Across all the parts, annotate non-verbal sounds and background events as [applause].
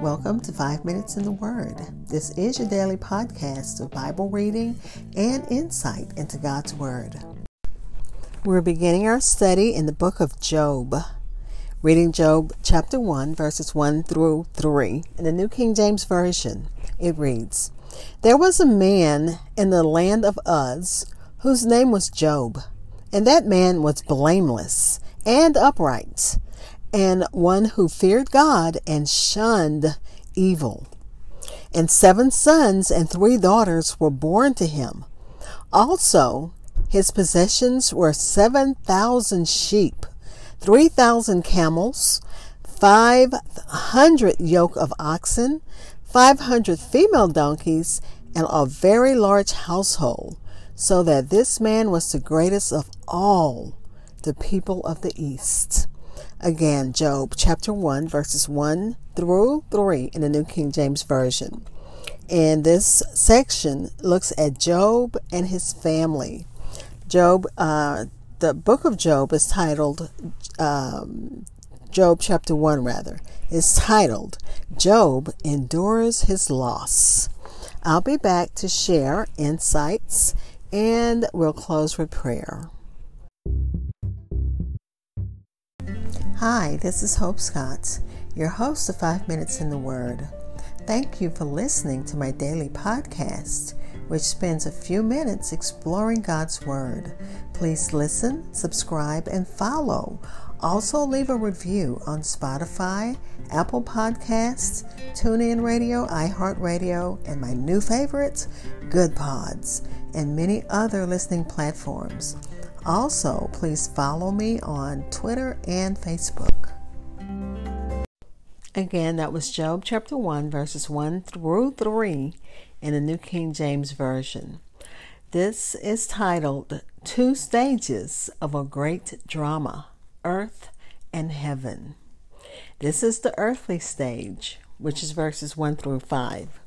Welcome to Five Minutes in the Word. This is your daily podcast of Bible reading and insight into God's Word. We're beginning our study in the book of Job. Reading Job chapter 1, verses 1 through 3. In the New King James Version, it reads There was a man in the land of Uz whose name was Job, and that man was blameless and upright, and one who feared God and shunned evil. And seven sons and three daughters were born to him. Also, his possessions were 7,000 sheep, 3,000 camels, 500 yoke of oxen, 500 female donkeys, and a very large household, so that this man was the greatest of all the people of the East. Again, Job chapter 1, verses 1 through 3 in the New King James Version. And this section looks at Job and his family. Job, uh, the book of Job is titled, um, Job chapter 1 rather, is titled, Job Endures His Loss. I'll be back to share insights and we'll close with prayer. Hi, this is Hope Scott, your host of Five Minutes in the Word. Thank you for listening to my daily podcast which spends a few minutes exploring God's Word. Please listen, subscribe, and follow. Also, leave a review on Spotify, Apple Podcasts, TuneIn Radio, iHeartRadio, and my new favorites, Goodpods, and many other listening platforms. Also, please follow me on Twitter and Facebook. Again, that was Job chapter 1, verses 1 through 3 in the New King James Version. This is titled Two Stages of a Great Drama Earth and Heaven. This is the earthly stage, which is verses 1 through 5.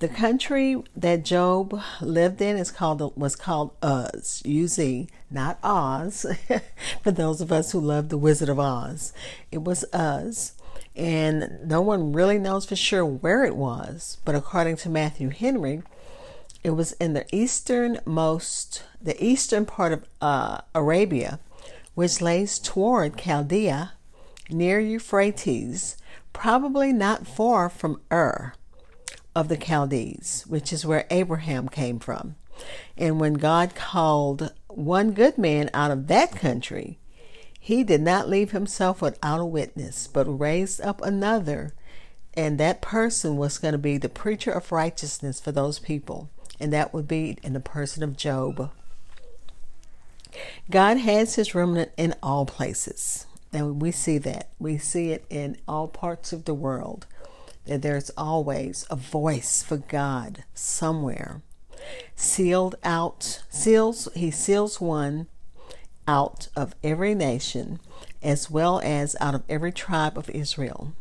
The country that Job lived in is called was called Uz, U-Z, not Oz. [laughs] For those of us who love the Wizard of Oz, it was Uz and no one really knows for sure where it was, but according to Matthew Henry, it was in the easternmost, the eastern part of uh, Arabia, which lays toward Chaldea, near Euphrates, probably not far from Ur of the Chaldees, which is where Abraham came from. And when God called one good man out of that country, he did not leave himself without a witness, but raised up another, and that person was going to be the preacher of righteousness for those people, and that would be in the person of Job. God has his remnant in all places. And we see that. We see it in all parts of the world. That there's always a voice for God somewhere. Sealed out, seals, he seals one out of every nation, as well as out of every tribe of Israel.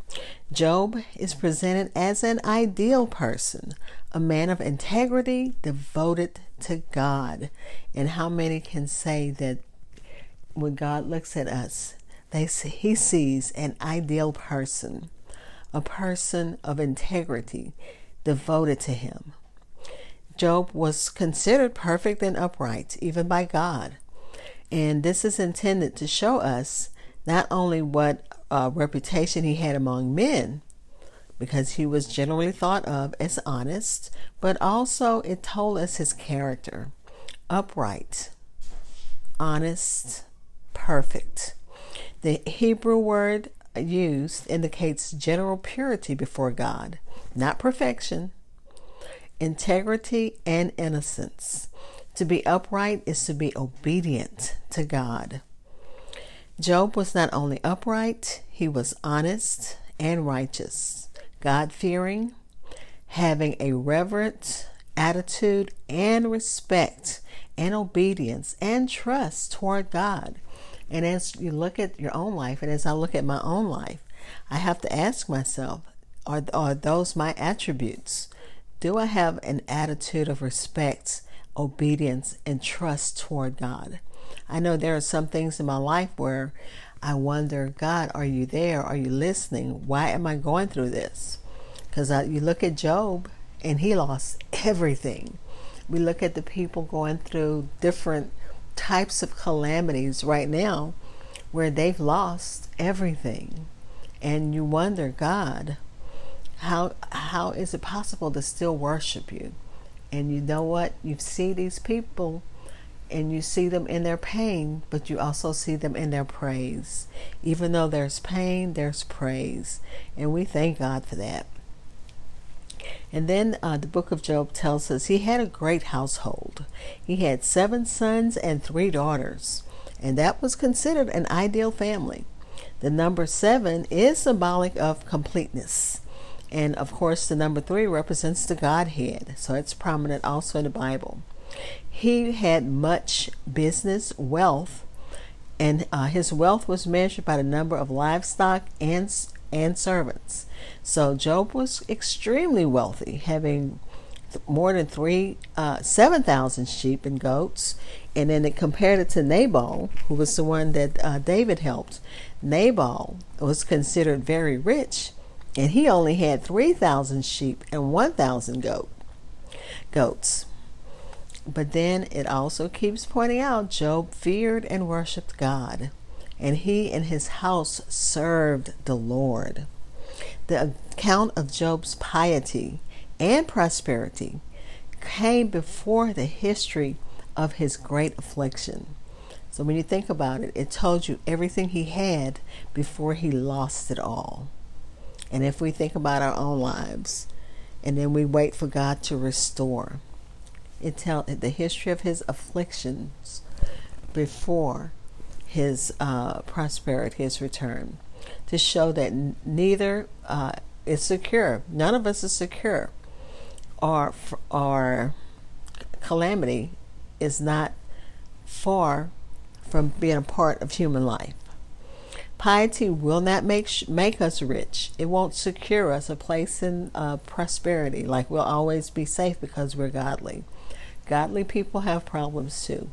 Job is presented as an ideal person, a man of integrity, devoted to God. And how many can say that when God looks at us, they see, he sees an ideal person, a person of integrity, devoted to him. Job was considered perfect and upright, even by God. And this is intended to show us not only what uh, reputation he had among men, because he was generally thought of as honest, but also it told us his character upright, honest, perfect. The Hebrew word used indicates general purity before God, not perfection, integrity, and innocence. To be upright is to be obedient to God. Job was not only upright, he was honest and righteous, God fearing, having a reverent attitude and respect and obedience and trust toward God. And as you look at your own life, and as I look at my own life, I have to ask myself are, are those my attributes? Do I have an attitude of respect obedience and trust toward God. I know there are some things in my life where I wonder, God, are you there? Are you listening? Why am I going through this? Because you look at Job and he lost everything. We look at the people going through different types of calamities right now where they've lost everything. And you wonder, God, how how is it possible to still worship you? And you know what? You see these people and you see them in their pain, but you also see them in their praise. Even though there's pain, there's praise. And we thank God for that. And then uh, the book of Job tells us he had a great household. He had seven sons and three daughters, and that was considered an ideal family. The number seven is symbolic of completeness. And of course, the number three represents the Godhead, so it's prominent also in the Bible. He had much business wealth, and uh, his wealth was measured by the number of livestock and and servants. So Job was extremely wealthy, having more than three, uh, seven thousand sheep and goats, and then it compared it to Nabal, who was the one that uh, David helped. Nabal was considered very rich, and he only had three thousand sheep and one thousand goat goats. But then it also keeps pointing out Job feared and worshiped God, and he and his house served the Lord. The account of Job's piety and prosperity came before the history of his great affliction. So when you think about it, it told you everything he had before he lost it all. And if we think about our own lives, and then we wait for God to restore, it tells the history of his afflictions before his uh, prosperity, his return, to show that neither uh, is secure. None of us is secure. Our our calamity is not far from being a part of human life. Piety will not make make us rich. It won't secure us a place in uh, prosperity. Like we'll always be safe because we're godly. Godly people have problems too,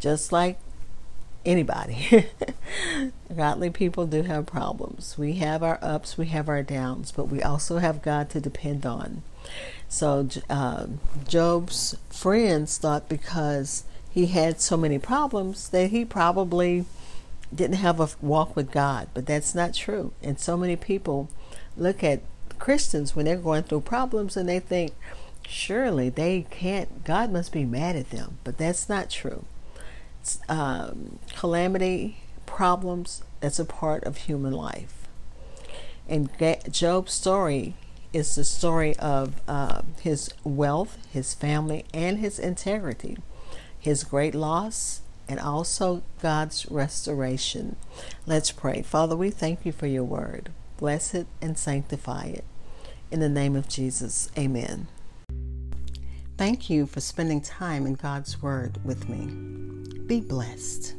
just like anybody. [laughs] Godly people do have problems. We have our ups, we have our downs, but we also have God to depend on. So uh, Job's friends thought because he had so many problems that he probably didn't have a walk with God, but that's not true. And so many people look at Christians when they're going through problems and they think, surely they can't, God must be mad at them. But that's not true um, calamity, problems, that's a part of human life. And Job's story is the story of uh, his wealth, his family, and his integrity, his great loss, and also God's restoration. Let's pray. Father, we thank you for your word. Bless it and sanctify it. In the name of Jesus, amen. Thank you for spending time in God's word with me. Be blessed.